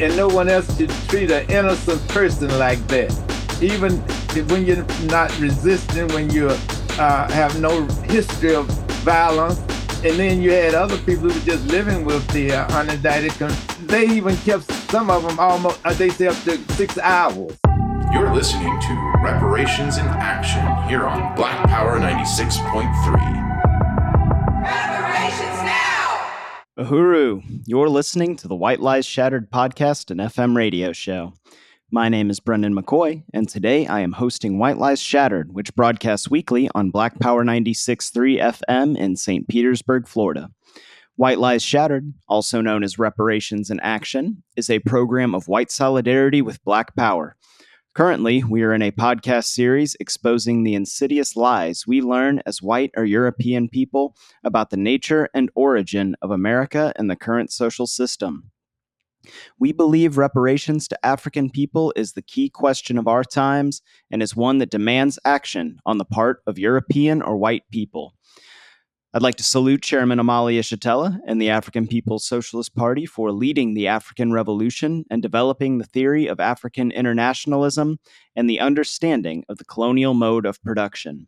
and no one else should treat an innocent person like that. Even when you're not resisting, when you uh, have no history of violence, and then you had other people who were just living with the uh, unindicted. They even kept some of them almost, uh, they say up to six hours. You're listening to Reparations in Action here on Black Power 96.3. Uhuru, you're listening to the White Lies Shattered podcast and FM radio show. My name is Brendan McCoy, and today I am hosting White Lies Shattered, which broadcasts weekly on Black Power 96.3 FM in St. Petersburg, Florida. White Lies Shattered, also known as Reparations in Action, is a program of white solidarity with Black Power Currently, we are in a podcast series exposing the insidious lies we learn as white or European people about the nature and origin of America and the current social system. We believe reparations to African people is the key question of our times and is one that demands action on the part of European or white people. I'd like to salute Chairman Omali Yeshitela and the African People's Socialist Party for leading the African Revolution and developing the theory of African internationalism and the understanding of the colonial mode of production.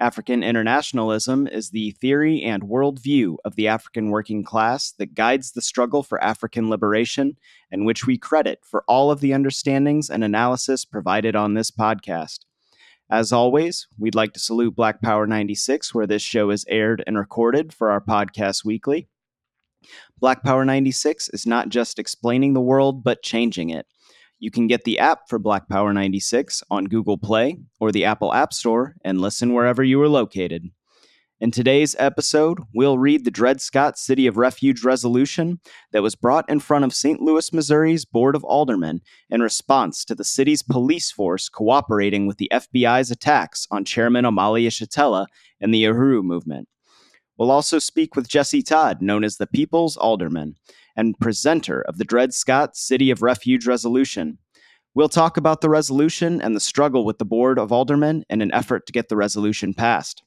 African internationalism is the theory and worldview of the African working class that guides the struggle for African liberation, and which we credit for all of the understandings and analysis provided on this podcast. As always, we'd like to salute Black Power 96, where this show is aired and recorded for our podcast weekly. Black Power 96 is not just explaining the world, but changing it. You can get the app for Black Power 96 on Google Play or the Apple App Store and listen wherever you are located. In today's episode, we'll read the Dred Scott City of Refuge resolution that was brought in front of St. Louis, Missouri's Board of Aldermen in response to the city's police force cooperating with the FBI's attacks on Chairman Omali Yeshitela and the Uhuru movement. We'll also speak with Jesse Todd, known as the People's Alderman, and presenter of the Dred Scott City of Refuge resolution. We'll talk about the resolution and the struggle with the Board of Aldermen in an effort to get the resolution passed.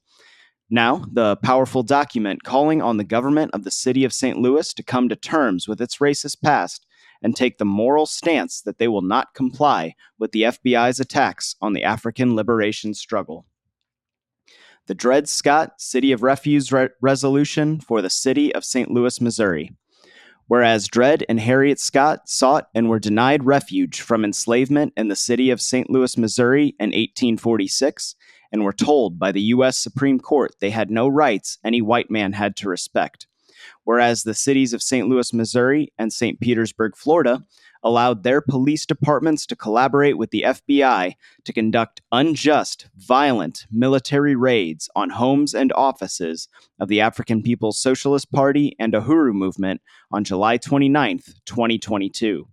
Now, the powerful document calling on the government of the city of St. Louis to come to terms with its racist past and take the moral stance that they will not comply with the FBI's attacks on the African liberation struggle. The Dred Scott City of Refuge Re- Resolution for the City of St. Louis, Missouri. Whereas Dred and Harriet Scott sought and were denied refuge from enslavement in the city of St. Louis, Missouri in 1846, and were told by the U.S. Supreme Court they had no rights any white man had to respect. Whereas the cities of St. Louis, Missouri and St. Petersburg, Florida, allowed their police departments to collaborate with the FBI to conduct unjust, violent military raids on homes and offices of the African People's Socialist Party and Uhuru movement on July 29, 2022.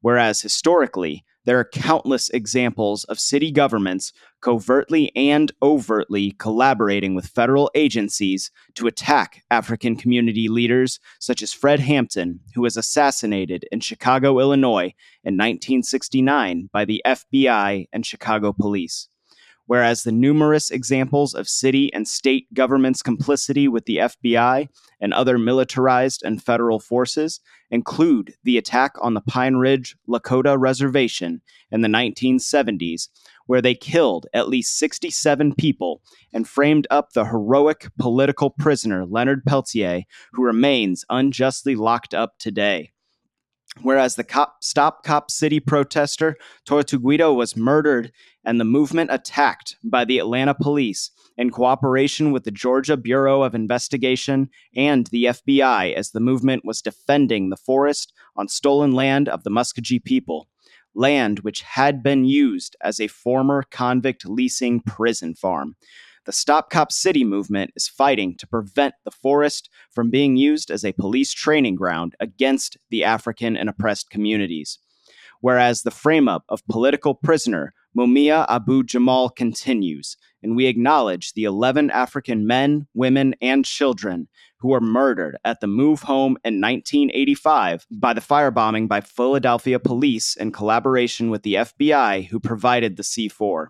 Whereas historically, there are countless examples of city governments covertly and overtly collaborating with federal agencies to attack African community leaders, such as Fred Hampton, who was assassinated in Chicago, Illinois in 1969 by the FBI and Chicago police whereas the numerous examples of city and state governments' complicity with the FBI and other militarized and federal forces include the attack on the Pine Ridge Lakota Reservation in the 1970s, where they killed at least 67 people and framed up the heroic political prisoner Leonard Peltier, who remains unjustly locked up today whereas the cop, Stop Cop City protester Tortuguito was murdered and the movement attacked by the Atlanta police in cooperation with the Georgia Bureau of Investigation and the FBI as the movement was defending the forest on stolen land of the Muskogee people, land which had been used as a former convict leasing prison farm the Stop Cop City movement is fighting to prevent the forest from being used as a police training ground against the African and oppressed communities. Whereas the frame up of political prisoner Mumia Abu Jamal continues, and we acknowledge the 11 African men, women, and children who were murdered at the move home in 1985 by the firebombing by Philadelphia police in collaboration with the FBI, who provided the C4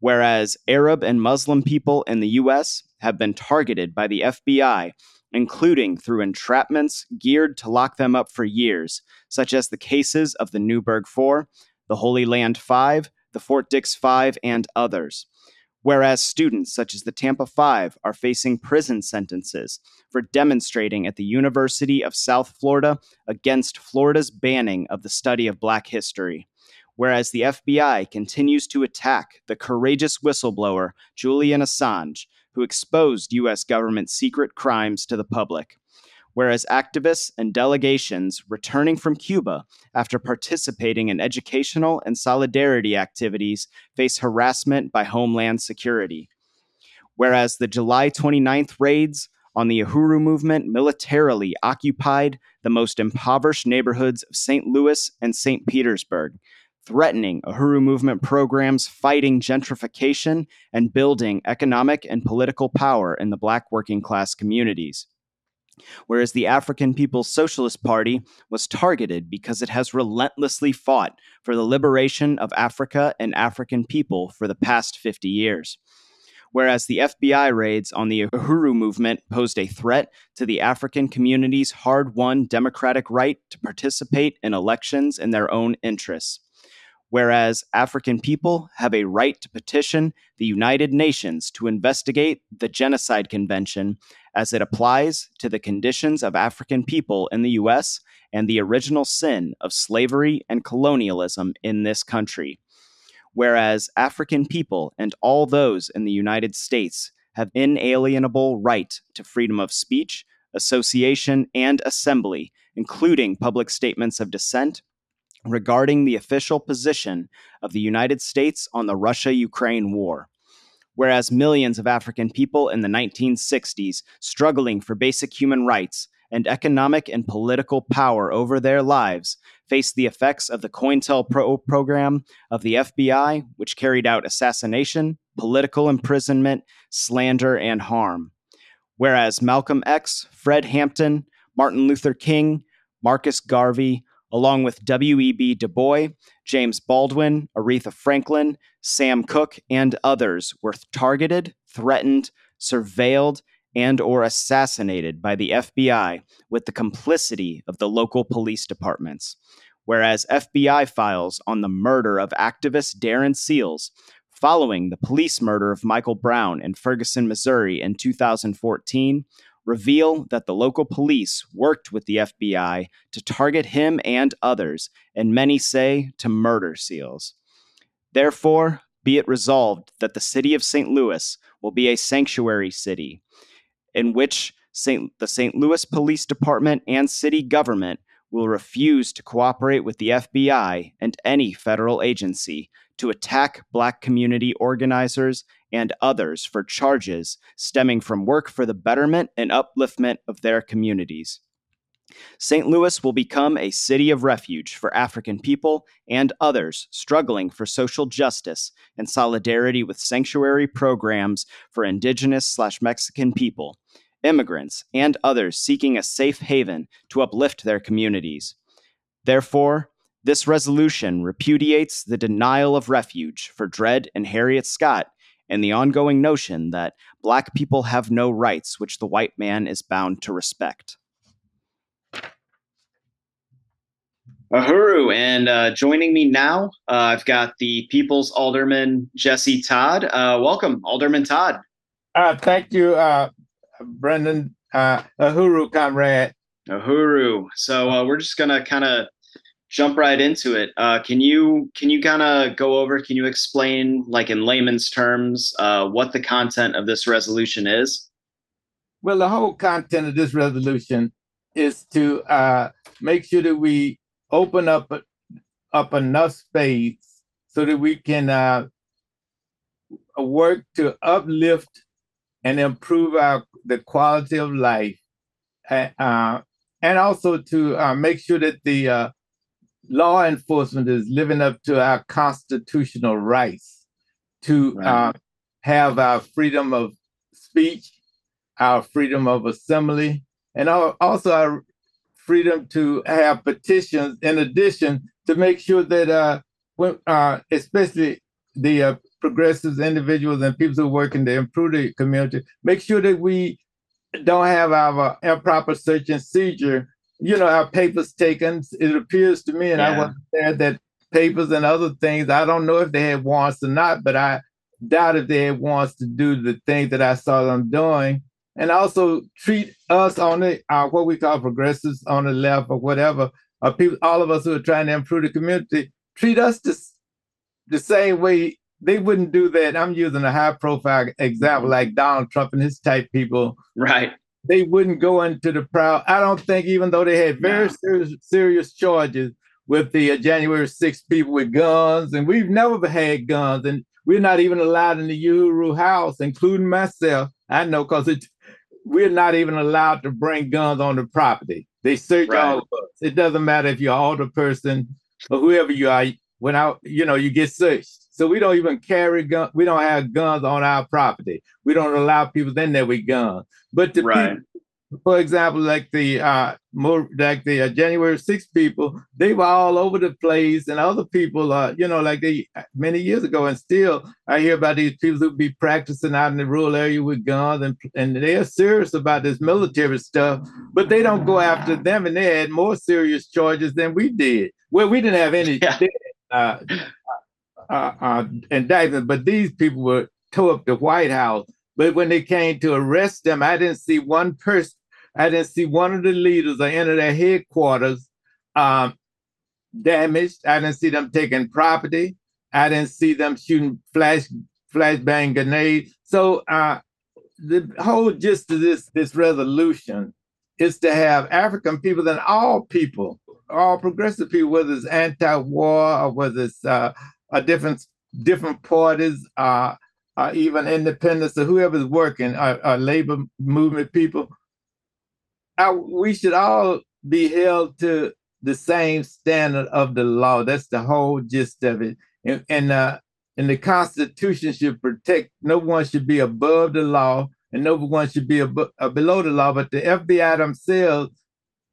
whereas Arab and Muslim people in the US have been targeted by the FBI including through entrapments geared to lock them up for years, such as the cases of the Newburgh Four, the Holy Land Five, the Fort Dix Five, and others. Whereas students such as the Tampa Five are facing prison sentences for demonstrating at the University of South Florida against Florida's banning of the study of Black history. Whereas the FBI continues to attack the courageous whistleblower Julian Assange, who exposed U.S. government secret crimes to the public whereas activists and delegations returning from Cuba after participating in educational and solidarity activities face harassment by Homeland Security. Whereas the July 29th raids on the Uhuru movement militarily occupied the most impoverished neighborhoods of St. Louis and St. Petersburg, threatening Uhuru movement programs fighting gentrification and building economic and political power in the black working class communities whereas the African People's Socialist Party was targeted because it has relentlessly fought for the liberation of Africa and African people for the past 50 years. Whereas the FBI raids on the Uhuru movement posed a threat to the African community's hard won democratic right to participate in elections in their own interests whereas African people have a right to petition the United Nations to investigate the Genocide Convention as it applies to the conditions of African people in the U.S. and the original sin of slavery and colonialism in this country. Whereas African people and all those in the United States have inalienable right to freedom of speech, association, and assembly, including public statements of dissent regarding the official position of the United States on the Russia Ukraine war. Whereas millions of African people in the 1960s struggling for basic human rights and economic and political power over their lives faced the effects of the COINTELPRO program of the FBI, which carried out assassination, political imprisonment, slander, and harm. Whereas Malcolm X, Fred Hampton, Martin Luther King, Marcus Garvey, along with W.E.B. Du Bois, James Baldwin, Aretha Franklin, Sam Cooke, and others were targeted, threatened, surveilled, and or assassinated by the FBI with the complicity of the local police departments. Whereas FBI files on the murder of activist Darren Seals following the police murder of Michael Brown in Ferguson, Missouri in 2014 reveal that the local police worked with the FBI to target him and others, and many say to murder Seals. Therefore, be it resolved that the city of St. Louis will be a sanctuary city in which Saint, the St. Louis Police Department and city government will refuse to cooperate with the FBI and any federal agency to attack Black community organizers and others for charges stemming from work for the betterment and upliftment of their communities. St. Louis will become a city of refuge for African people and others struggling for social justice and solidarity with sanctuary programs for indigenous slash Mexican people, immigrants, and others seeking a safe haven to uplift their communities. Therefore, this resolution repudiates the denial of refuge for Dred and Harriet Scott and the ongoing notion that black people have no rights which the white man is bound to respect. Uhuru, and uh, joining me now, uh, I've got the People's Alderman Jesse Todd. Uh, welcome, Alderman Todd. Uh, thank you, uh, Brendan. Uh, Uhuru, comrade. Uhuru. So we're just gonna kind of jump right into it. Uh, can you can you kind of go over? Can you explain, like in layman's terms, uh, what the content of this resolution is? Well, the whole content of this resolution is to uh, make sure that we open up up enough space so that we can uh, work to uplift and improve our the quality of life, uh, and also to uh, make sure that the law enforcement is living up to our constitutional rights to right. uh, have our freedom of speech, our freedom of assembly, and our, also our freedom to have petitions in addition to make sure that uh, when, uh, especially the uh, progressives, individuals, and people who are working to improve the community, make sure that we don't have our improper search and seizure, you know, our papers taken. It appears to me, and yeah. I wasn't there, that papers and other things, I don't know if they had warrants or not, but I doubt if they had warrants to do the thing that I saw them doing. And also treat us on the uh, what we call progressives on the left or whatever, or people, all of us who are trying to improve the community, treat us the, the same way they wouldn't do that. I'm using a high profile example mm-hmm. like Donald Trump and his type people. Right. They wouldn't go into the proud. I don't think, even though they had very no. serious, serious charges with the uh, January 6 people with guns, and we've never had guns, and we're not even allowed in the Uhuru house, including myself. I know because it we're not even allowed to bring guns on the property. They search right. all of us. It doesn't matter if you're an older person or whoever you are. When I, you know, you get searched. So we don't even carry guns. We don't have guns on our property. We don't allow people in there with guns. But the right. people, for example, like the uh, more like the uh, January 6 people, they were all over the place, and other people, uh, you know, like they many years ago, and still I hear about these people who be practicing out in the rural area with guns, and and they are serious about this military stuff, but they don't go after them, and they had more serious charges than we did. Well, we didn't have any. Yeah. Uh, uh, uh, indictment, but these people were tore up the White House. But when they came to arrest them, I didn't see one person, I didn't see one of the leaders or enter their headquarters um, damaged. I didn't see them taking property. I didn't see them shooting flash flashbang grenades. So uh, the whole gist of this this resolution is to have African people and all people, all progressive people, whether it's anti-war or whether it's uh, uh, different different parties, uh, uh, even independents or whoever's working, uh, uh, labor movement people. I, we should all be held to the same standard of the law. That's the whole gist of it. And, and, uh, and the Constitution should protect. No one should be above the law, and no one should be ab- uh, below the law. But the FBI themselves,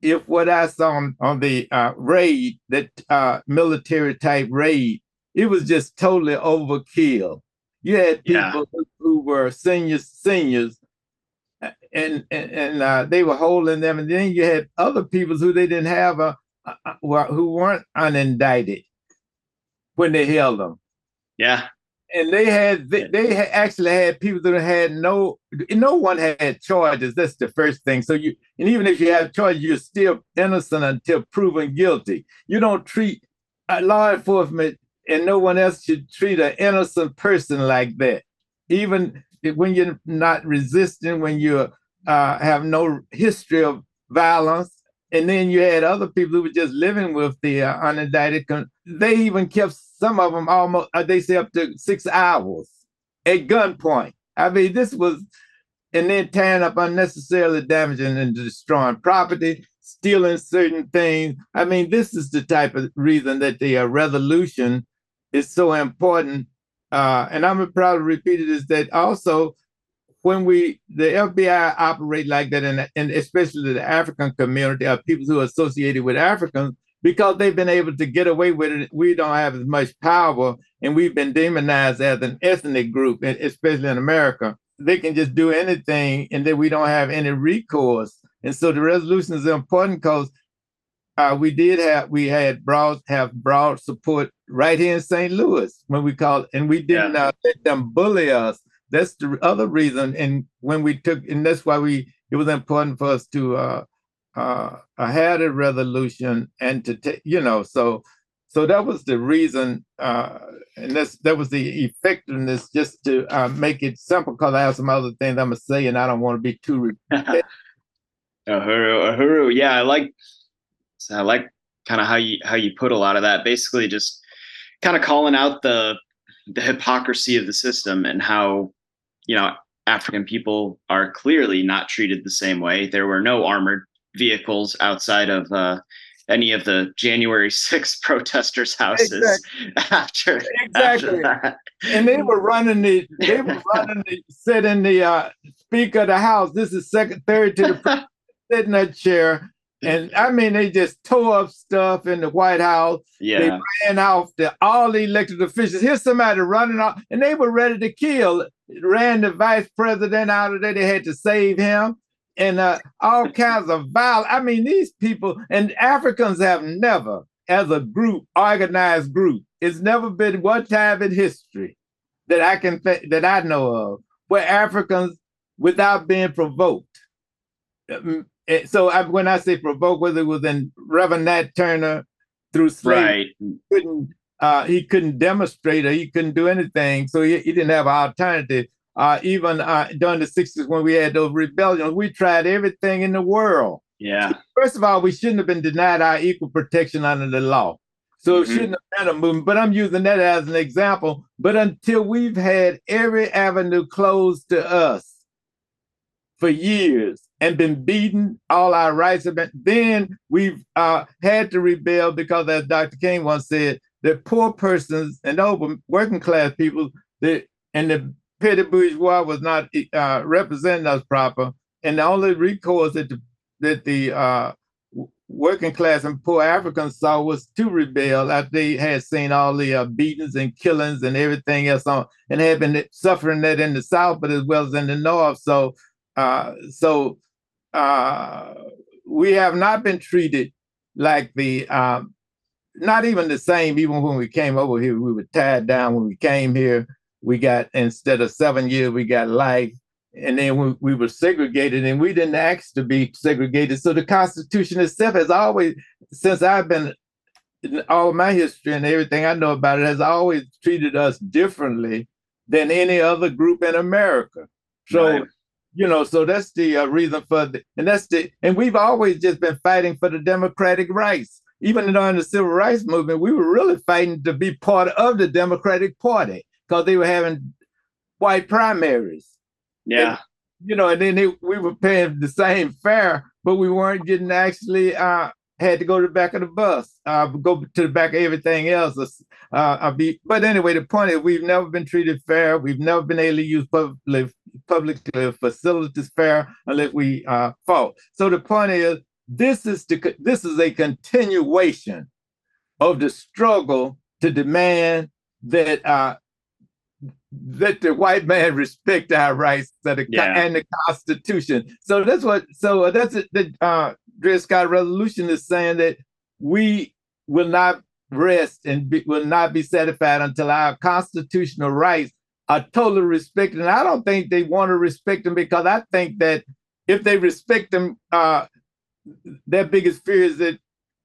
if what I saw on, on the uh, raid, that uh, military type raid, it was just totally overkill. You had people yeah. who, were seniors, seniors, and and, and uh, they were holding them, and then you had other people who they didn't have a, a, a who weren't unindicted when they held them. Yeah, and they had they, they actually had people that had no no one had charges. That's the first thing. So you and even if you have charges, you're still innocent until proven guilty. You don't treat uh, law enforcement and no one else should treat an innocent person like that. Even when you're not resisting, when you uh, have no history of violence, and then you had other people who were just living with the uh, unindicted. Con- they even kept some of them almost, uh, they say, up to six hours at gunpoint. I mean, this was, and then tearing up unnecessarily damaging and destroying property, stealing certain things. I mean, this is the type of reason that the uh, resolution is so important. Uh, and I'm proud to repeat it is that also when we the FBI operate like that, and, and especially the African community of people who are associated with Africans, because they've been able to get away with it, we don't have as much power, and we've been demonized as an ethnic group, especially in America. They can just do anything, and then we don't have any recourse. And so the resolution is important because uh, we did have we had broad have broad support right here in St. Louis when we called, and we didn't yeah. uh, let them bully us. That's the other reason. And when we took, and that's why we it was important for us to uh, uh, had a resolution and to take, you know, so so that was the reason, uh, and that's that was the effectiveness just to uh, make it simple. Because I have some other things I'm gonna say, and I don't want to be too. Uhuru, Uhuru, yeah, I like so I like kind of how you how you put a lot of that. Basically, just kind of calling out the the hypocrisy of the system and how you know African people are clearly not treated the same way. There were no armored vehicles outside of uh, any of the January 6th protesters' houses exactly. after exactly. After and they were running the they were running the sitting the uh, speaker of the house. This is secretary to the sit in that chair and I mean, they just tore up stuff in the White House. Yeah. They ran off the all the elected officials. Here's somebody running off, and they were ready to kill. Ran the vice president out of there. They had to save him. and uh, all kinds of violence. I mean, these people and Africans have never, as a group, organized group, it's never been one time in history that I can th- that I know of where Africans, without being provoked. Eh, so I, when I say provoke, whether it was in Reverend Nat Turner through slavery, right. couldn't uh, he couldn't demonstrate or he couldn't do anything, so he, he didn't have an alternative. Uh, even uh, during the 60s when we had those rebellions, we tried everything in the world. Yeah. First of all, we shouldn't have been denied our equal protection under the law. So mm-hmm. it shouldn't have been a movement, but I'm using that as an example. But until we've had every avenue closed to us for years and been beaten, all our rights have been, then we've uh, had to rebel because, as Dr. King once said, the poor persons and over working class people that and the petty bourgeois was not uh, representing us proper, and the only recourse that the, that the uh, working class and poor Africans saw was to rebel after they had seen all the uh, beatings and killings and everything else on, and had been suffering that in the South, but as well as in the North. So, uh, so uh, we have not been treated like the um, not even the same. Even when we came over here, we were tied down. When we came here, we got instead of seven years, we got life. And then we, we were segregated, and we didn't ask to be segregated. So the Constitution itself has always, since I've been all my history and everything I know about it, has always treated us differently than any other group in America. So. Right you know so that's the uh, reason for the and that's the and we've always just been fighting for the democratic rights even during the civil rights movement, we were really fighting to be part of the Democratic Party because they were having white primaries. Yeah. And, you know, and then they, we were paying the same fare, but we weren't getting actually uh, had to go to the back of the bus, uh, go to the back of everything else. Uh, uh, be, but anyway, the point is we've never been treated fair. We've never been able to use public, public facilities fair unless we uh, fought. So the point is this is the, this is a continuation of the struggle to demand that uh, that the white man respect our rights the, yeah. and the Constitution. So that's what. So that's it. The uh, Dred Scott Resolution is saying that we will not rest and be, will not be satisfied until our constitutional rights are totally respected. And I don't think they want to respect them because I think that if they respect them, uh, their biggest fear is that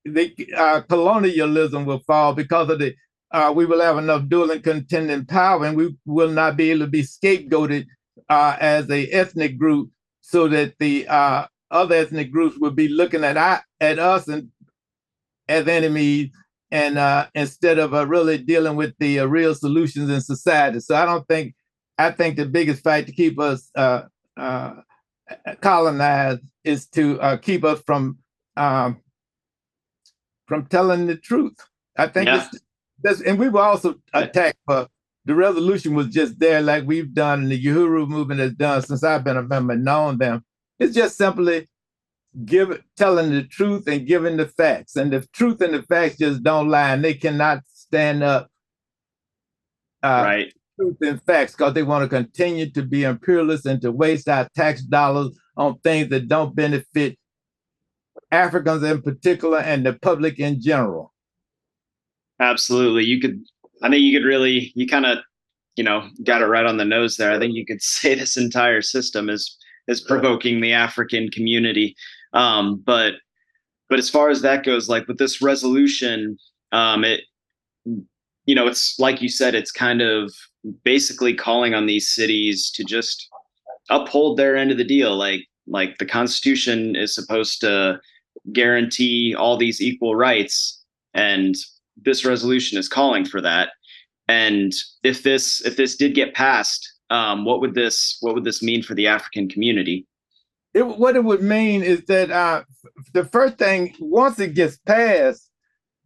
they, uh, colonialism will fall because of the uh, we will have enough dual and contending power, and we will not be able to be scapegoated uh, as a ethnic group, so that the uh, other ethnic groups would be looking at at us and as enemies, and uh, instead of uh, really dealing with the real solutions in society. So I don't think I think the biggest fight to keep us colonized is to uh, keep us from um, from telling the truth. I think yeah. that's, and we were also attacked for the resolution was just there, like we've done, and the Uhuru movement has done since I've been a member, known them. It's just simply give telling the truth and giving the facts, and the truth and the facts just don't lie, and they cannot stand up. Uh, right truth and facts because they want to continue to be imperialists and to waste our tax dollars on things that don't benefit Africans in particular and the public in general. Absolutely. You could, I think you could really, you kind of, you know, got it right on the nose there. I think you could say this entire system is is provoking the African community. Um, but but as far as that goes, like with this resolution, um, it you know, it's like you said, it's kind of basically calling on these cities to just uphold their end of the deal. Like like the Constitution is supposed to guarantee all these equal rights, and this resolution is calling for that. And if this if this did get passed, um, what would this what would this mean for the African community? It, what it would mean is that uh, the first thing, once it gets passed,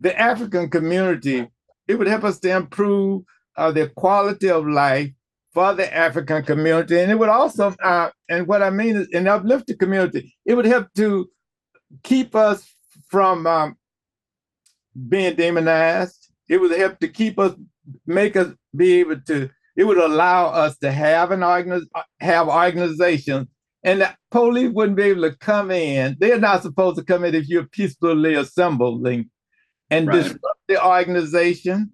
the African community, it would help us to improve uh, the quality of life for the African community. And it would also, uh, and what I mean is, and uplift the community, it would help to keep us from um, being demonized. It would help to keep us, make us be able to, it would allow us to have an organiz- have organizations and the police wouldn't be able to come in. They're not supposed to come in if you're peacefully assembling and Right. disrupt the organization.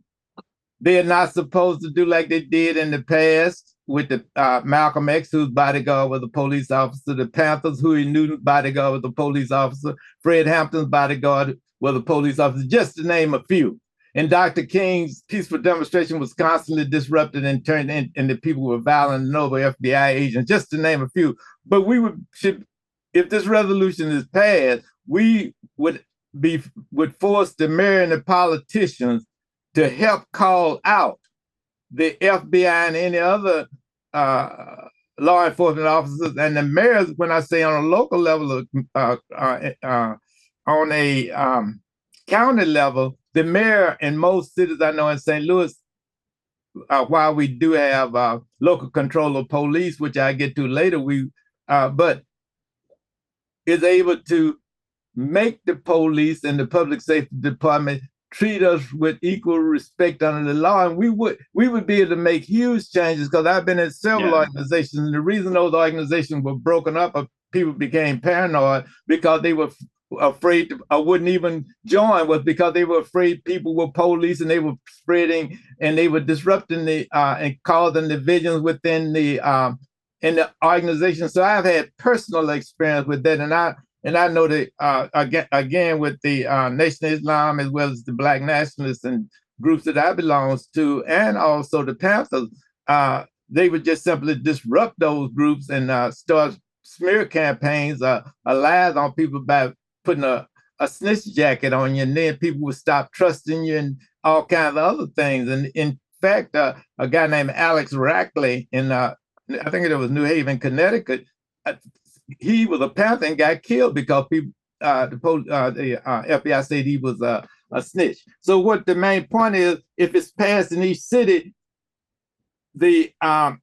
They're not supposed to do like they did in the past with the uh, Malcolm X, whose bodyguard was a police officer, the Panthers, who he knew bodyguard was a police officer, Fred Hampton's bodyguard was a police officer, just to name a few. And Dr. King's peaceful demonstration was constantly disrupted and turned in, and the people were violent and over FBI agents, just to name a few. But we would should, if this resolution is passed, we would be would force the mayor and the politicians to help call out the FBI and any other uh, law enforcement officers and the mayors. When I say on a local level, uh, uh, uh, on a um, county level, the mayor in most cities I know in St. Louis, uh, while we do have uh, local control of police, which I get to later, we uh, but is able to make the police and the public safety department treat us with equal respect under the law, and we would we would be able to make huge changes. Because I've been in several Yeah. organizations, and the reason those organizations were broken up, people became paranoid because they were afraid or wouldn't even join was because they were afraid people were police and they were spreading and they were disrupting the uh, and causing divisions within the um, in the organization. So I've had personal experience with that, and I and I know that uh, again again with the uh, Nation of Islam as well as the Black nationalists and groups that I belongs to, and also the Panthers, uh, they would just simply disrupt those groups and uh, start smear campaigns, uh, lies on people by putting a, a snitch jacket on you, and then people would stop trusting you and all kinds of other things. And in fact, uh, a guy named Alex Rackley in uh, I think it was New Haven, Connecticut. uh, He was a Panther and got killed because people, uh, the, pol- uh, the uh, FBI said he was a, a snitch. So what the main point is, if it's passed in each city, the um,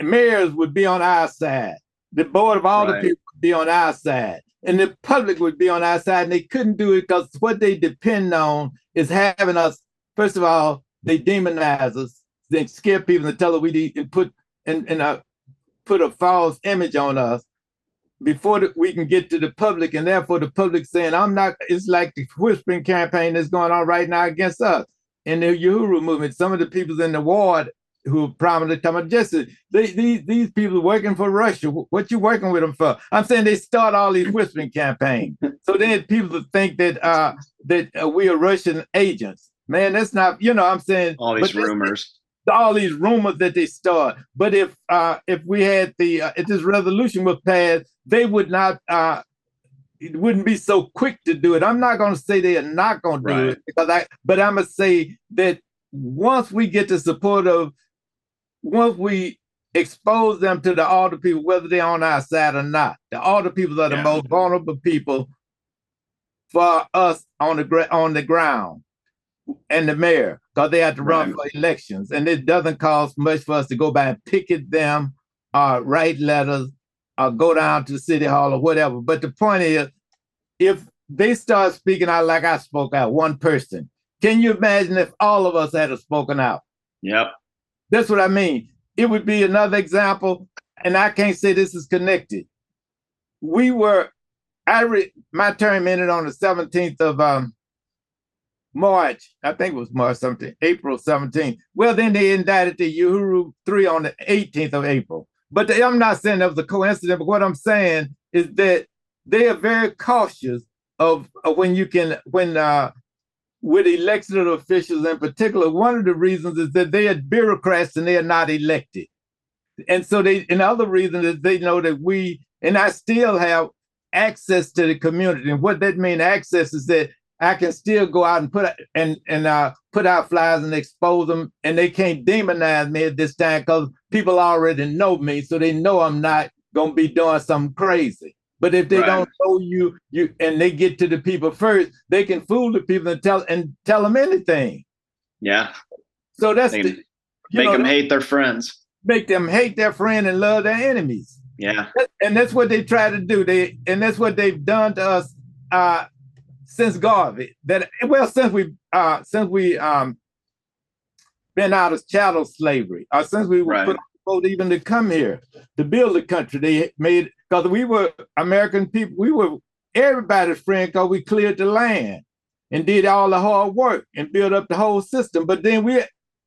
mayors would be on our side. The board of all the Right. people would be on our side. And the public would be on our side. And they couldn't do it because what they depend on is having us, first of all, they demonize us, they scare people and tell us we need and put and, and uh, put a false image on us before the, we can get to the public. And therefore the public saying, I'm not, it's like the whispering campaign that's going on right now against us. In the Uhuru movement, some of the people in the ward who are prominently talking about justice. They, these these people working for Russia. What you working with them for? I'm saying they start all these whispering campaigns. so then people think that uh that uh, we are Russian agents. Man, that's not. You know, I'm saying All these rumors. all these rumors that they start. But if uh, if we had the uh, if this resolution was passed, they would not. Uh, it wouldn't be so quick to do it. I'm not going to say they are not going to do it because I. But I'm going to say that once we get the support of, once we expose them to the all the people, whether they're on our side or not, the all the people are the Yeah. most vulnerable people for us on the gra- on the ground and the mayor because they have to run Right. for elections and it doesn't cost much for us to go by and picket them or write letters or go down to city hall or whatever but the point is if they start speaking out like i spoke out one person can you imagine if all of us had spoken out Yep. That's what I mean. It would be another example, and I can't say this is connected. We were, I re, my term ended on the 17th of um, March. I think it was March 17th, April 17th. Well, then they indicted the Uhuru 3 on the 18th of April. But they, I'm not saying that was a coincidence, but what I'm saying is that they are very cautious of, of when you can, when uh, with elected officials in particular, one of the reasons is that they are bureaucrats and they are not elected. And so they, and the other reason is they know that we, and I still have access to the community. And what that means, access is that I can still go out and put and and uh, put out flyers and expose them, and they can't demonize me at this time because people already know me, so they know I'm not gonna be doing something crazy. But if they Right. don't know you, you and they get to the people first, they can fool the people and tell and tell them anything. Yeah. So that's They the, Make know, them hate their friends. make them hate their friend and love their enemies. Yeah. And that's what they try to do. They and that's what they've done to us uh since Garvey. That well, since we uh since we um been out of chattel slavery, or since we were Right. put on the boat even to come here to build the country, they made because we were American people. We were everybody's friend because we cleared the land and did all the hard work and built up the whole system. But then we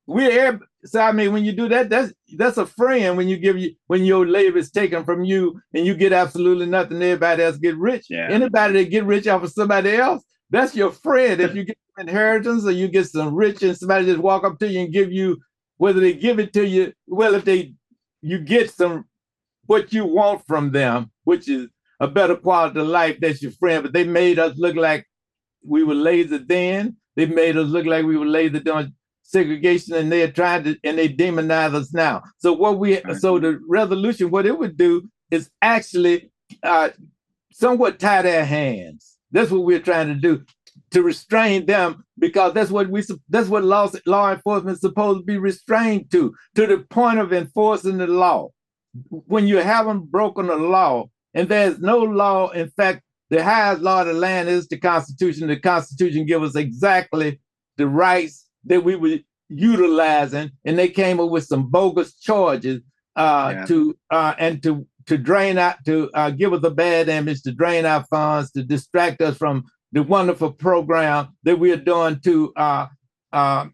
we're so I mean, when you do that, that's that's a friend. When you give you when your labor is taken from you and you get absolutely nothing, everybody else get rich. Yeah. Anybody that get rich off of somebody else, that's your friend. If you get inheritance or you get some rich and somebody just walk up to you and give you, whether they give it to you, well, if they you get some what you want from them, which is a better quality of life, that's your friend. But they made us look like we were lazy then. They made us look like we were lazy during segregation and they're trying to and they demonize us now. So what we so the resolution, what it would do is actually uh somewhat tie their hands. That's what we're trying to do to restrain them because that's what we that's what law law enforcement is supposed to be restrained to to the point of enforcing the law. When you haven't broken the law and there's no law, in fact, the highest law of the land is the Constitution. The Constitution gives us exactly the rights that we were utilizing, and they came up with some bogus charges uh, yeah. to uh, and to to drain out to uh, give us a bad image, to drain our funds, to distract us from the wonderful program that we are doing to uh, uh,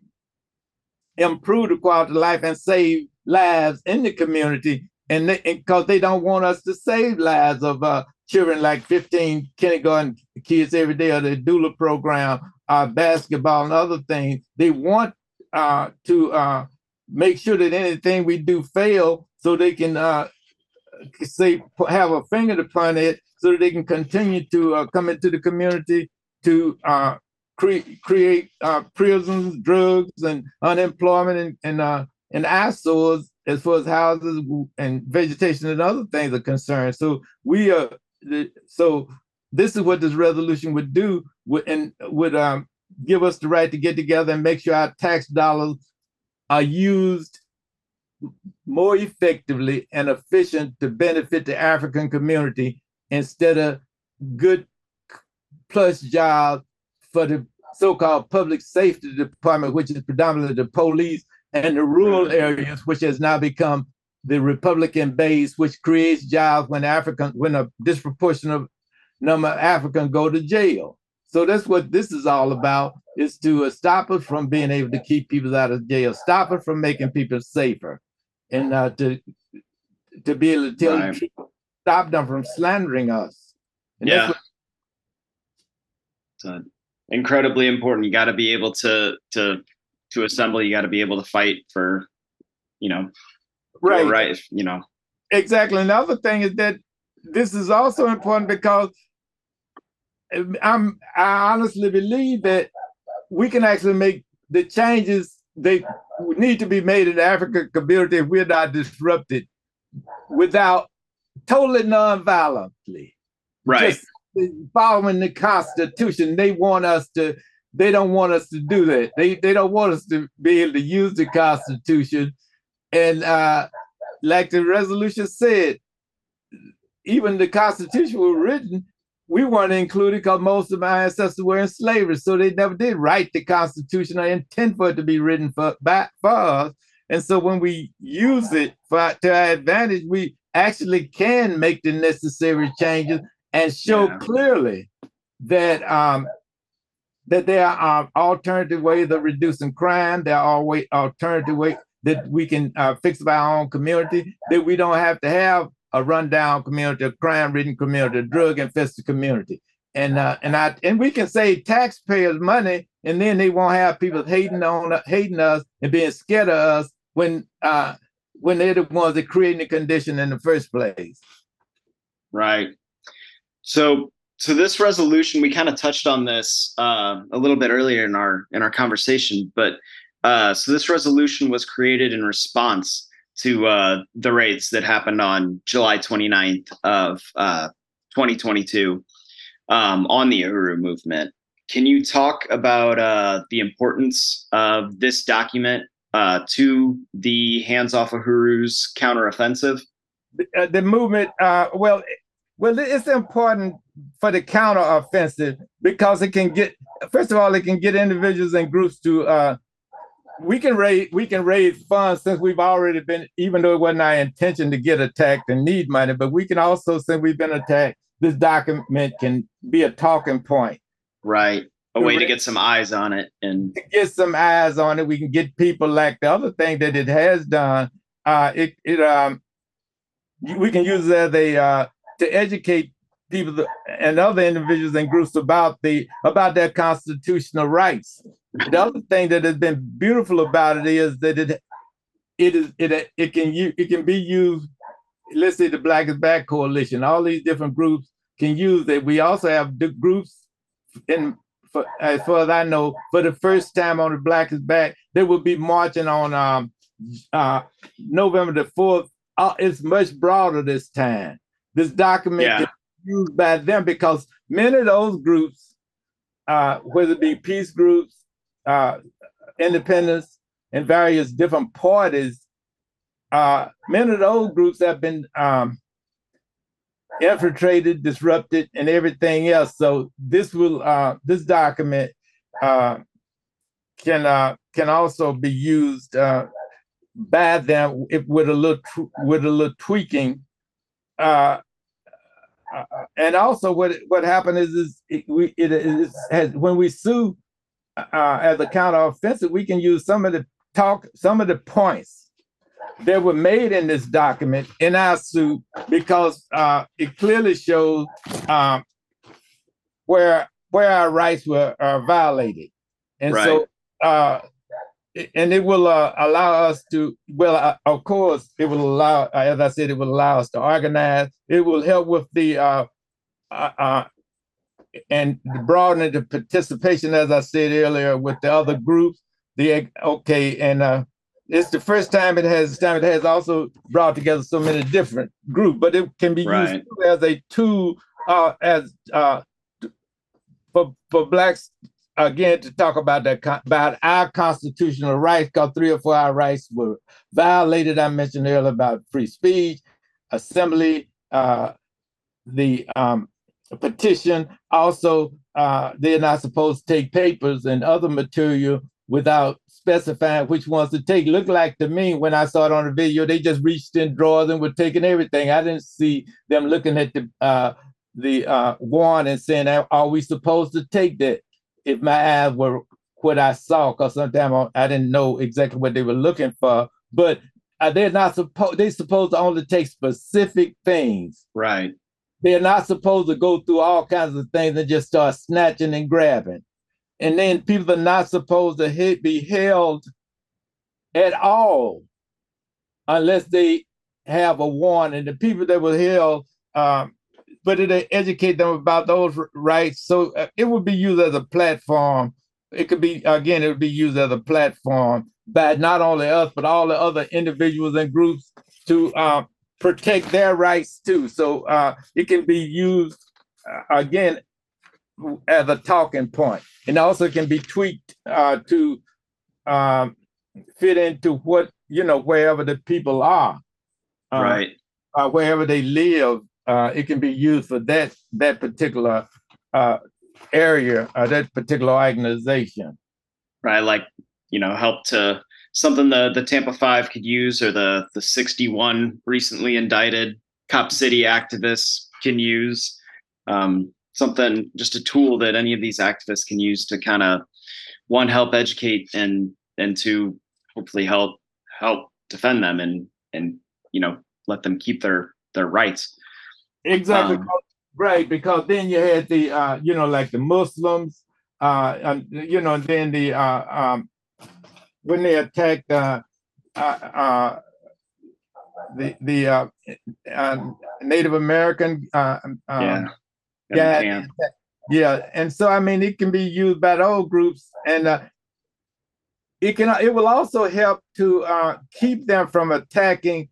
improve the quality of life and save lives in the community. And because they, they, don't want us to save lives of uh, children like 15 kindergarten kids every day or the doula program uh, basketball and other things. They want uh, to uh, make sure that anything we do fail so they can uh, say have a finger to point it so that they can continue to uh, come into the community to cre- create prisons, drugs, and unemployment and and, and eyesores as far as houses and vegetation and other things are concerned. So we are so this is what this resolution would do would and would um, give us the right to get together and make sure our tax dollars are used more effectively and efficient to benefit the African community instead of good plus jobs for the so-called public safety department, which is predominantly the police and the rural areas, which has now become the Republican base, which creates jobs when African when a disproportionate number of Africans go to jail. So that's what this is all about: is to uh, stop us from being able to keep people out of jail, stop us from making people safer, and uh, to to be able to tell right. them, stop them from slandering us. And yeah. What, incredibly important. You got to be able to to to assemble. You got to be able to fight for, you know, right, right. You know, exactly. Another thing is that this is also important because um, I'm I honestly believe that we can actually make the changes they need to be made in the African community if we're not disrupted without totally non-violently. Right. Just following the Constitution. They want us to, they don't want us to do that. They they don't want us to be able to use the Constitution. And uh like the resolution said, even the Constitution was written, we weren't included because most of my ancestors were in slavery. So they never did write the Constitution or intend for it to be written for, by, for us. And so when we use it for, to our advantage, we actually can make the necessary changes and show yeah. clearly that um, that there are alternative ways of reducing crime. There are always alternative ways that we can uh, fix our own community. That we don't have to have a rundown community, a crime-ridden community, a drug-infested community. And uh, and I and we can save taxpayers money, and then they won't have people hating on hating us and being scared of us when uh, when they're the ones that creating the condition in the first place. Right. So so this resolution, we kind of touched on this uh, a little bit earlier in our in our conversation, but uh, so this resolution was created in response to uh, the raids that happened on July 29th of uh, 2022 um, on the Uhuru movement. Can you talk about uh, the importance of this document uh, to the hands off Uhuru's counteroffensive? The, the movement, well, well, it's important for the counter offensive because it can get, first of all, it can get individuals and groups to uh, we can raise we can raise funds since we've already been even though it wasn't our intention to get attacked and need money but we can also since we've been attacked this document can be a talking point. Right. A way to get some eyes on it and get some eyes on it we can get people like the other thing that it has done uh it it um we can use it as a uh to educate people and other individuals and groups about the about their constitutional rights the other thing that has been beautiful about it is that it it is it it can it can be used. Let's say the Black is Back Coalition, all these different groups can use it. We also have the groups in for, as far as I know, for the first time on the Black is Back, they will be marching on um, uh, November the 4th. Uh, it's much broader this time. This document yeah. Used by them because many of those groups, uh, whether it be peace groups, uh, independents and various different parties, uh, many of those groups have been um, infiltrated, disrupted, and everything else. So this will uh, this document uh, can uh, can also be used uh, by them if, with a little with a little tweaking. Uh, uh, and also, what what happened is is it, we it is has when we sue uh, as a counter offensive, we can use some of the talk, some of the points that were made in this document in our suit because uh, it clearly shows um, where where our rights were uh, violated, and right. so uh, and it will uh, allow us to well, uh, of course, it will allow, as I said, it will allow us to organize. It will help with the uh and broadening the participation, as I said earlier, with the other groups. The okay, and uh, it's the first time it has time it has also brought together so many different groups, but it can be right. used as a tool uh, as uh, for for blacks again to talk about that about our constitutional rights because three or four our rights were violated. I mentioned earlier about free speech, assembly, uh, the um, petition. Also, uh, they're not supposed to take papers and other material without specifying which ones to take. Looked like to me when I saw it on the video, they just reached in drawers and were taking everything. I didn't see them looking at the uh, the uh, warrant and saying, "Are we supposed to take that?" If my eyes were what I saw, because sometimes I didn't know exactly what they were looking for, but uh, they're not supposed. They're supposed to only take specific things. Right. They're not supposed to go through all kinds of things and just start snatching and grabbing. And then people are not supposed to hit, be held at all unless they have a warrant. And the people that were held, um, but it educate them about those rights. So uh, it would be used as a platform. It could be again, it would be used as a platform by not only us but all the other individuals and groups to uh, protect their rights too. So uh, it can be used uh, again as a talking point, and also can be tweaked uh, to um, fit into what you know wherever the people are, uh, right? Wherever they live, uh, it can be used for that that particular area, or that particular organization. Right, like you know, help to something the the Tampa Five could use, or the the 61 recently indicted Cop City activists can use. Um, something, just a tool that any of these activists can use to kind of one help educate and and to hopefully help help defend them and and you know let them keep their their rights. Exactly um, right, because then you had the uh, you know like the Muslims, uh, and, you know, and then the uh, um, when they attacked uh, uh, uh, the the uh, uh, Native American uh, um, yeah. yeah, yeah, and so I mean it can be used by those groups, and uh, it can it will also help to uh, keep them from attacking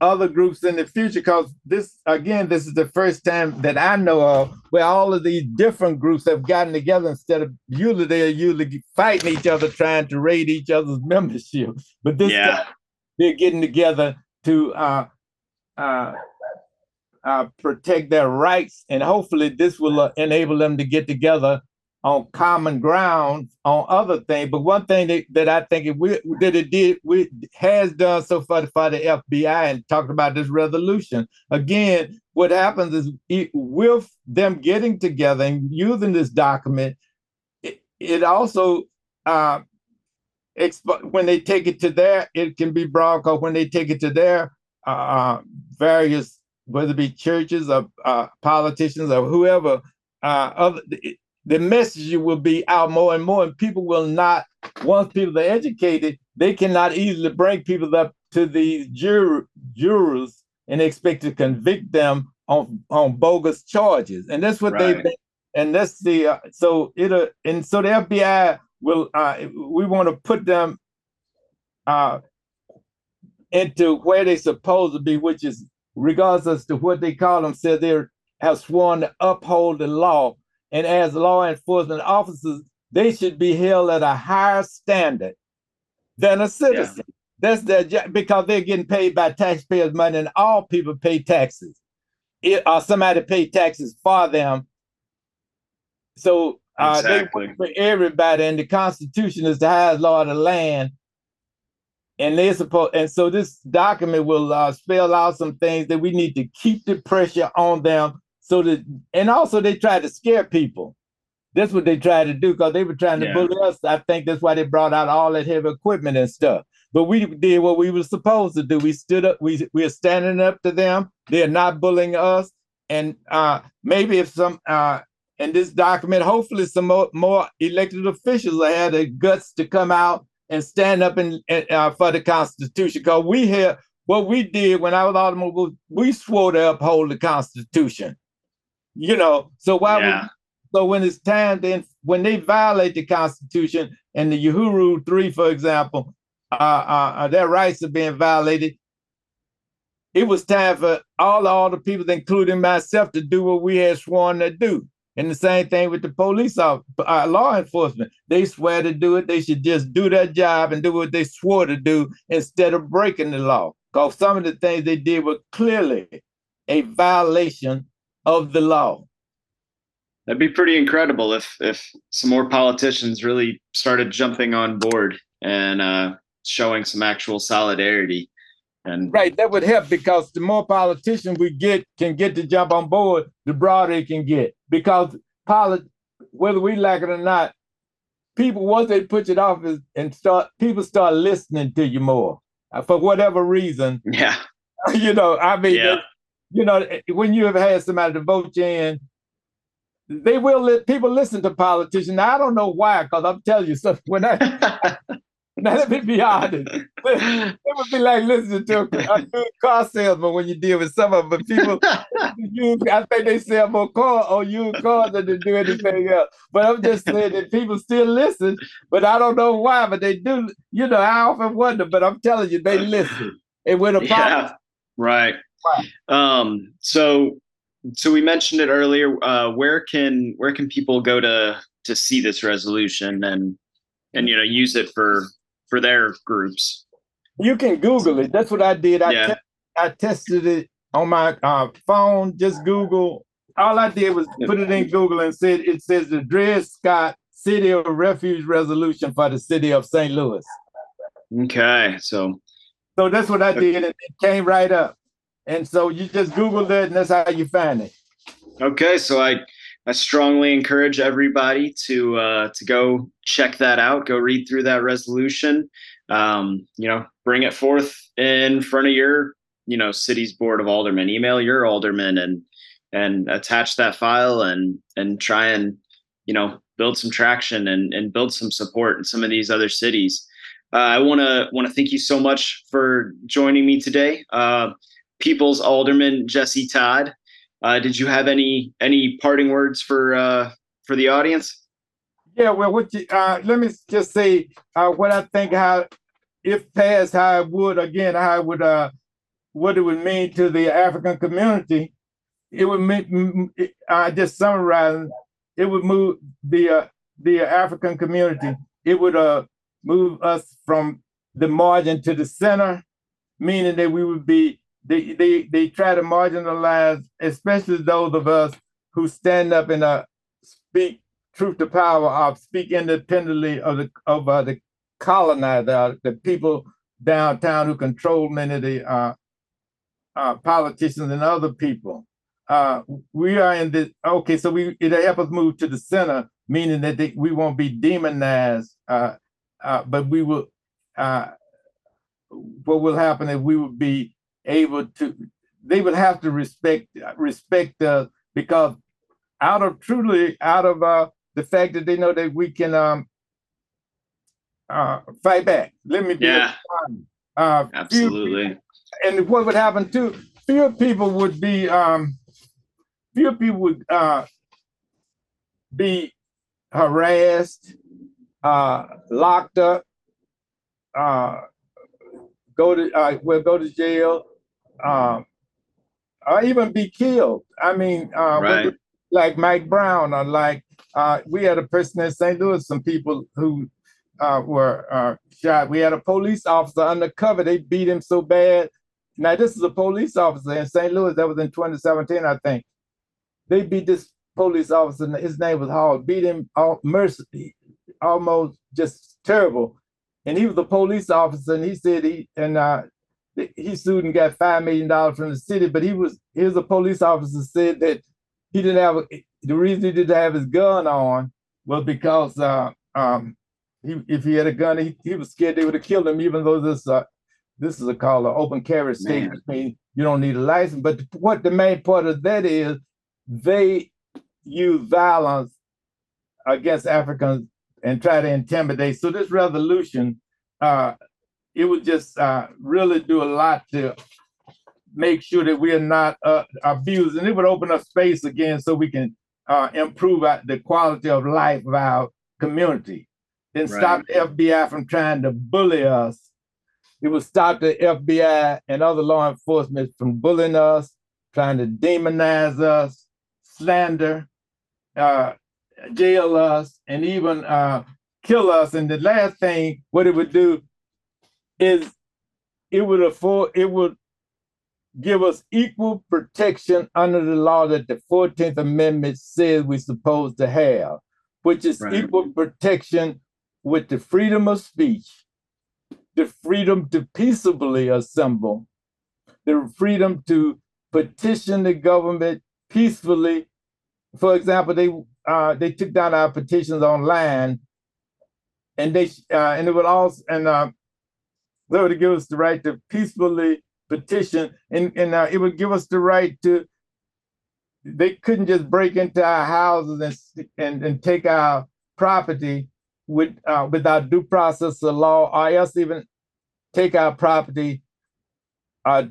other groups in the future because this again this is the first time that i know of where all of these different groups have gotten together instead of usually they're usually fighting each other trying to raid each other's membership but this yeah. time they're getting together to uh, uh, uh, protect their rights and hopefully this will uh, enable them to get together on common ground on other things. But one thing that, that I think that it did we has done so far for the FBI and talked about this resolution again. What happens is it, with them getting together and using this document, it, it also uh, exp- when they take it to their, it can be broadcast when they take it to their uh various, whether it be churches or uh, politicians or whoever. Uh, other, the message will be out more and more, and people will not. Once people are educated, they cannot easily bring people up to the jur- jurors and expect to convict them on on bogus charges, and that's what right. they. And that's the uh, so it uh, and so the FBI will uh, we want to put them uh, into where they're supposed to be, which is regardless to what they call them, said they have sworn to uphold the law and as law enforcement officers, they should be held at a higher standard than a citizen. Yeah. That's their job because they're getting paid by taxpayers' money, and all people pay taxes. It, or somebody pay taxes for them. So uh, exactly. they work for everybody, and the Constitution is the highest law of the land. And they're supposed, and so this document will uh, spell out some things that we need to keep the pressure on them so that, and also they tried to scare people. That's what they tried to do because they were trying to yeah. bully us. I think that's why they brought out all that heavy equipment and stuff. But we did what we were supposed to do. We stood up. We we are standing up to them. They're not bullying us. And uh, maybe if some uh, in this document, hopefully some more, more elected officials will have the guts to come out and stand up and uh, for the Constitution. Because we here, what we did when I was automobile, we swore to uphold the Constitution. You know, so why yeah. would so when it's time then when they violate the Constitution and the Uhuru three, for example, uh, uh, uh, their rights are being violated. It was time for all all the people, including myself, to do what we had sworn to do. And the same thing with the police uh, law enforcement. They swear to do it. They should just do their job and do what they swore to do instead of breaking the law. Because some of the things they did were clearly a violation of the law. That'd be pretty incredible if if some more politicians really started jumping on board and uh, showing some actual solidarity. And right, that would help because the more politicians we get can get to jump on board, the broader it can get. Because polit- whether we like it or not, people once they put you off and start people start listening to you more uh, for whatever reason. Yeah, you know, I mean, yeah you know, eh, eh, when you have had somebody to vote you in, they will let people listen to politicians. Now, I don't know why, because I'm telling you something. When I now let me be honest, it would be like listening to a, a car salesman when you deal with some of them. People, use, I think they sell more car or use cars than they do anything else. But I'm just saying that people still listen, but I don't know why. But they do. You know, I often wonder, but I'm telling you, they listen. And when a yeah, right. Um, so so we mentioned it earlier. Uh, where can where can people go to to see this resolution and and you know use it for for their groups? You can Google it. That's what I did. I yeah. te- I tested it on my uh, phone. Just Google. All I did was put it in Google and said it says the Dred Scott City of Refuge resolution for the city of St. Louis. Okay, so so that's what I did, and it came right up. And so you just Google it, and that's how you find it. Okay, so I I strongly encourage everybody to uh, to go check that out. Go read through that resolution. Um, you know, bring it forth in front of your you know city's board of aldermen. Email your alderman and and attach that file and and try and you know build some traction and and build some support in some of these other cities. Uh, I want to want to thank you so much for joining me today. Uh, People's Alderman Jesse Todd. Uh, did you have any any parting words for uh, for the audience? Yeah, well, what you, uh, let me just say uh, what I think how if passed, how it would again, how it would uh, what it would mean to the African community. It would mean I just summarize. It would move the uh, the African community. It would uh, move us from the margin to the center, meaning that we would be they they they try to marginalize, especially those of us who stand up and uh, speak truth to power of speak independently of the of uh, the colonizer, the people downtown who control many of the uh, uh, politicians and other people. Uh, we are in the okay, so we it'll help us move to the center, meaning that they, we won't be demonized, uh, uh, but we will. Uh, what will happen is we will be able to. They would have to respect respect us because out of truly out of uh, the fact that they know that we can um, uh, fight back. Let me be Yeah. uh, few Absolutely. and what would happen too, fewer people would be um fewer people would uh be harassed, uh locked up, uh go to uh will go to jail, um or even be killed. I mean uh Right. like Mike Brown or like uh we had a person in St. Louis, some people who uh were uh shot. We had a police officer undercover, they beat him so bad now, this is a police officer in St. Louis. That was in 2017, I think. They beat this police officer. His name was Hall. Beat him all mercy, almost just terrible. And he was a police officer, and he said he and uh, he sued and got five million dollars from the city. But he was he was a police officer said that he didn't have the reason he didn't have his gun on was because uh, um, he, if he had a gun, he, he was scared they would have killed him, even though this uh, this is a called an open carry state, which means you don't need a license. But what the main part of that is, they use violence against Africans and try to intimidate. So this resolution, uh, it would just uh, really do a lot to make sure that we are not uh, abused, and it would open up space again so we can uh, improve the quality of life of our community, and stop the FBI from trying to bully us. It would stop the FBI and other law enforcement from bullying us, trying to demonize us, slander, uh, jail us, and even uh, kill us. And the last thing, what it would do is it would afford, it would give us equal protection under the law that the 14th Amendment says we're supposed to have, which is Right. equal protection with the freedom of speech, the freedom to peaceably assemble, the freedom to petition the government peacefully. For example, they uh, they took down our petitions online, and they uh, and it would also and uh, they would give us the right to peacefully petition, and and uh, it would give us the right to. They couldn't just break into our houses and and, and take our property with uh, without due process of law, or else even take our property, uh,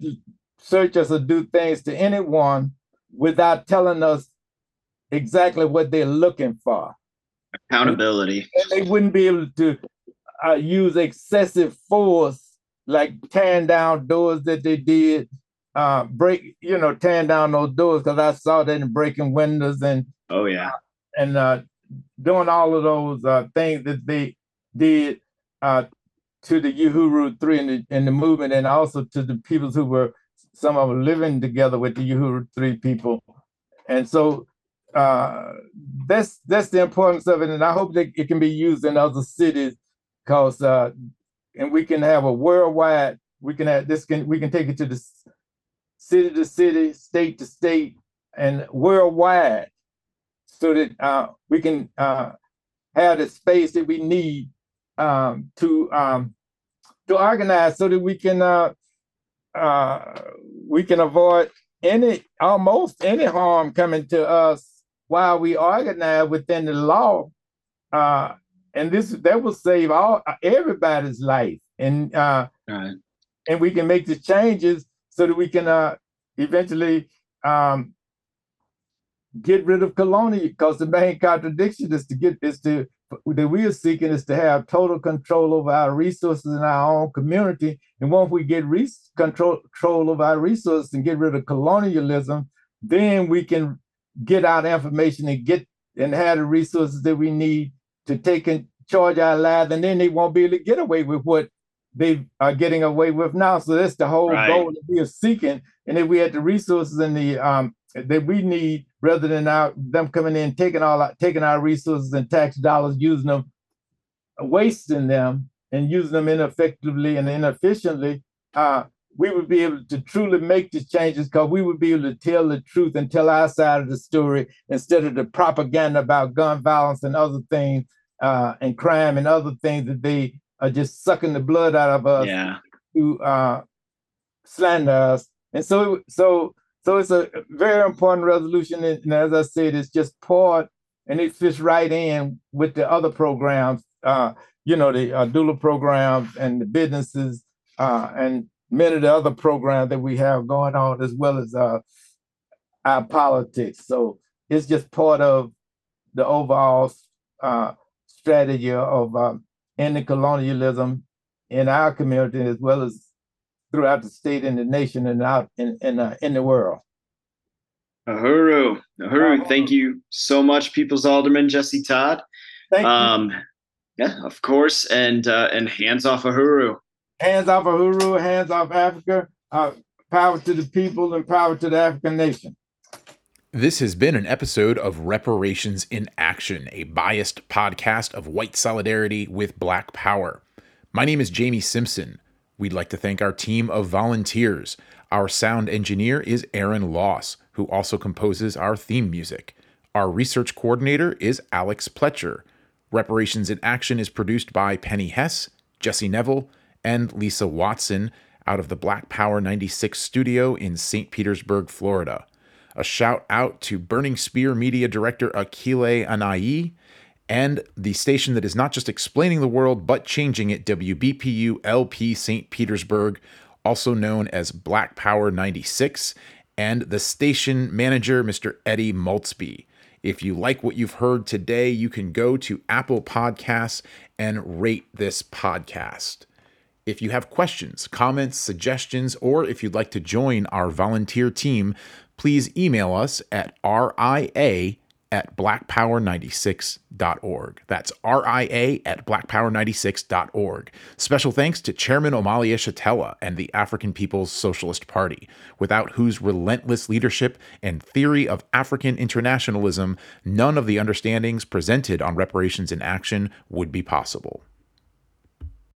search us or do things to anyone without telling us exactly what they're looking for Accountability. and they wouldn't be able to uh, use excessive force like tearing down doors that they did uh break you know tearing down those doors because i saw that and breaking windows and Oh yeah. and uh doing all of those uh things that they did uh to the Uhuru three and the, and the movement and also to the people who were some of them living together with the Uhuru three people and so uh that's that's the importance of it and i hope that it can be used in other cities because uh and we can have a worldwide we can have this can we can take it to the city to city state to state and worldwide so that uh we can uh have the space that we need um to um to organize so that we can uh uh we can avoid any almost any harm coming to us while we organize within the law uh and this that will save all everybody's life and uh Right. and we can make the changes so that we can uh eventually um get rid of colonial because the main contradiction is to get is to that we are seeking is to have total control over our resources in our own community and once we get re- control control of our resources and get rid of colonialism then we can get out information and get and have the resources that we need to take in charge of our lives and then they won't be able to get away with what they are getting away with now so that's the whole Right. goal that we are seeking and if we had the resources and the um that we need rather than our, them coming in, taking all our, taking our resources and tax dollars, using them, wasting them and using them ineffectively and inefficiently, uh, we would be able to truly make the changes because we would be able to tell the truth and tell our side of the story instead of the propaganda about gun violence and other things uh, and crime and other things that they are just sucking the blood out of us Yeah. to uh, slander us. And so, so, so it's a very important resolution. And as I said, it's just part and it fits right in with the other programs, uh, you know, the uh, doula programs and the businesses uh, and many of the other programs that we have going on, as well as uh, our politics. So it's just part of the overall uh, strategy of um, ending colonialism in our community, as well as throughout the state and the nation and out in in, uh, in the world. Uhuru. Uhuru. Thank you so much, People's Alderman Jesse Todd. Thank you. Um, yeah, of course. And uh, and hands off Uhuru. Hands off Uhuru, hands off Africa. Uh, power to the people and power to the African nation. This has been an episode of Reparations in Action, a biased podcast of white solidarity with black power. My name is Jamie Simpson. We'd like to thank our team of volunteers. Our sound engineer is Aaron Loss, who also composes our theme music. Our research coordinator is Alex Pletcher. Reparations in Action is produced by Penny Hess, Jesse Neville, and Lisa Watson out of the Black Power 96 studio in St. Petersburg, Florida. A shout out to Burning Spear Media Director Akile Anai and the station that is not just explaining the world but changing it, WBPU LP St. Petersburg, also known as Black Power 96, and the station manager, Mr. Eddie Maltzby. If you like what you've heard today, you can go to Apple Podcasts and rate this podcast. If you have questions, comments, suggestions, or if you'd like to join our volunteer team, please email us at ria at blackpower96.org. That's ria at blackpower96.org. Special thanks to Chairman Omali Yeshitela and the African People's Socialist Party, without whose relentless leadership and theory of African internationalism, none of the understandings presented on reparations in action would be possible.